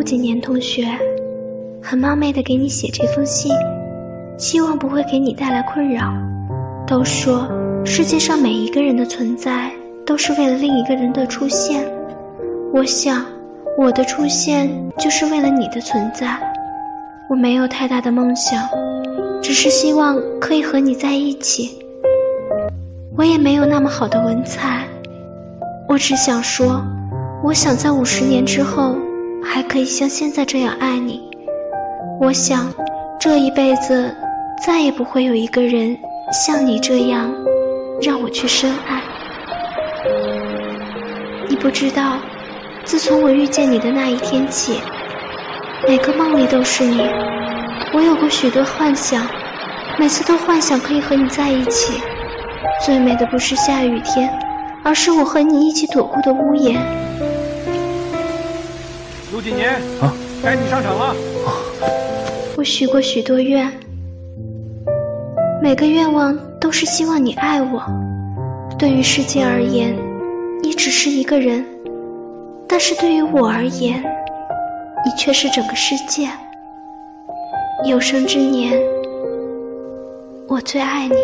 陆景年同学，很冒昧的给你写这封信，希望不会给你带来困扰。都说世界上每一个人的存在都是为了另一个人的出现，我想我的出现就是为了你的存在。我没有太大的梦想，只是希望可以和你在一起。我也没有那么好的文采，我只想说，我想在五十年之后还可以像现在这样爱你。我想，这一辈子再也不会有一个人像你这样让我去深爱。你不知道，自从我遇见你的那一天起。每个梦里都是你，我有过许多幻想，每次都幻想可以和你在一起。最美的不是下雨天，而是我和你一起躲过的屋檐。陆几年啊，该你上场了。我许过许多愿，每个愿望都是希望你爱我。对于世界而言，你只是一个人，但是对于我而言。你却是整个世界，有生之年，我最爱你。